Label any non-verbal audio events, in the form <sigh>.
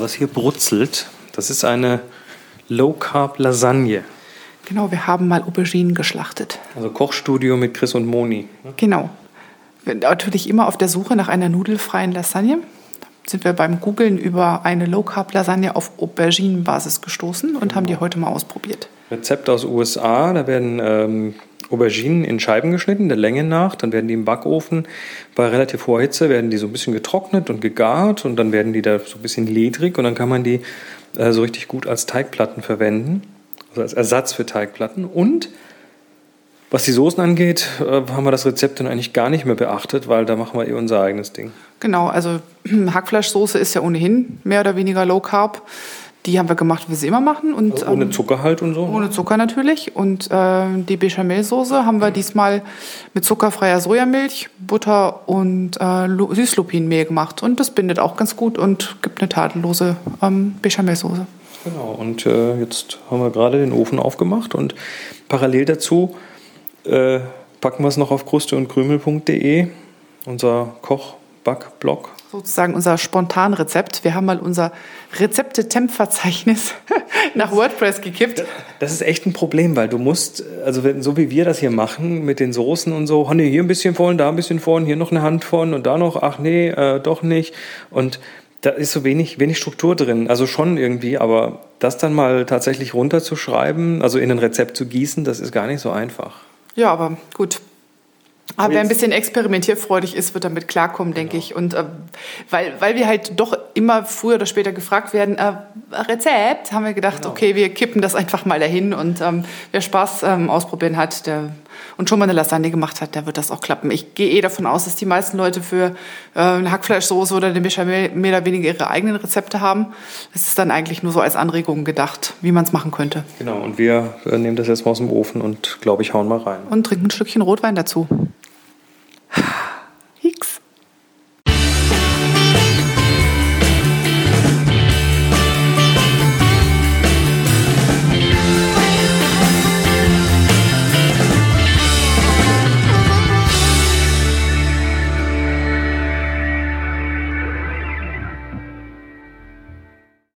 was hier brutzelt, das ist eine Low Carb Lasagne. Genau, wir haben mal Auberginen geschlachtet. Also Kochstudio mit Chris und Moni. Ne? Genau. Wir sind natürlich immer auf der Suche nach einer nudelfreien Lasagne. Sind wir beim Googlen über eine Low Carb Lasagne auf Auberginenbasis gestoßen und genau. haben die heute mal ausprobiert. Rezept aus USA, da werden ähm, Auberginen in Scheiben geschnitten, der Länge nach. Dann werden die im Backofen bei relativ hoher Hitze werden die so ein bisschen getrocknet und gegart und dann werden die da so ein bisschen ledrig und dann kann man die äh, so richtig gut als Teigplatten verwenden, also als Ersatz für Teigplatten. Und was die Soßen angeht, äh, haben wir das Rezept dann eigentlich gar nicht mehr beachtet, weil da machen wir eh unser eigenes Ding. Genau, also <clears throat> Hackfleischsoße ist ja ohnehin mehr oder weniger Low Carb. Die haben wir gemacht, wie wir sie immer machen. Und, also ohne ähm, Zucker halt und so? Ohne Zucker natürlich. Und äh, die Bechamelsoße haben wir diesmal mit zuckerfreier Sojamilch, Butter und äh, Süßlupinenmehl gemacht. Und das bindet auch ganz gut und gibt eine tadellose ähm, Bechamelsoße. Genau, und äh, jetzt haben wir gerade den Ofen aufgemacht und parallel dazu äh, packen wir es noch auf kruste und krümel.de, Koch-Back-Blog sozusagen unser Spontanrezept. Wir haben mal unser Rezepte-Temp-Verzeichnis <laughs> nach WordPress gekippt. Das ist echt ein Problem, weil du musst, also so wie wir das hier machen mit den Soßen und so, oh nee, hier ein bisschen vorn, da ein bisschen vorn, hier noch eine Hand vorn und da noch, ach nee, äh, doch nicht. Und da ist so wenig, wenig Struktur drin. Also schon irgendwie, aber das dann mal tatsächlich runterzuschreiben, also in ein Rezept zu gießen, das ist gar nicht so einfach. Ja, aber gut, aber wer ein bisschen experimentierfreudig ist, wird damit klarkommen, denke genau. ich. Und äh, weil, weil wir halt doch immer früher oder später gefragt werden, äh, Rezept, haben wir gedacht, genau. okay, wir kippen das einfach mal dahin. Und ähm, wer Spaß ähm, ausprobieren hat, der und schon mal eine Lasagne gemacht hat, der wird das auch klappen. Ich gehe eh davon aus, dass die meisten Leute für äh, eine Hackfleischsoße oder eine Bechamel mehr oder weniger ihre eigenen Rezepte haben. Es ist dann eigentlich nur so als Anregung gedacht, wie man es machen könnte. Genau, und wir äh, nehmen das jetzt mal aus dem Ofen und, glaube ich, hauen mal rein. Und trinken ein Stückchen Rotwein dazu.